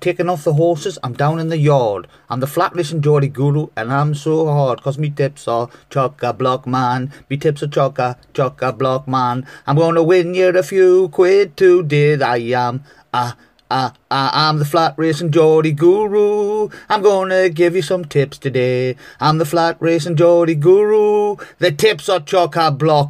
taking off the horses, I'm down in the yard. I'm the flat racing Geordie guru, and I'm so hard, cause me tips are chock-a-block man. Me tips are chock-a, block man. I'm gonna win you a few quid today, I am. Ah, ah, ah, I'm the flat racing Geordie guru. I'm gonna give you some tips today. I'm the flat racing Geordie guru. The tips are chock-a-block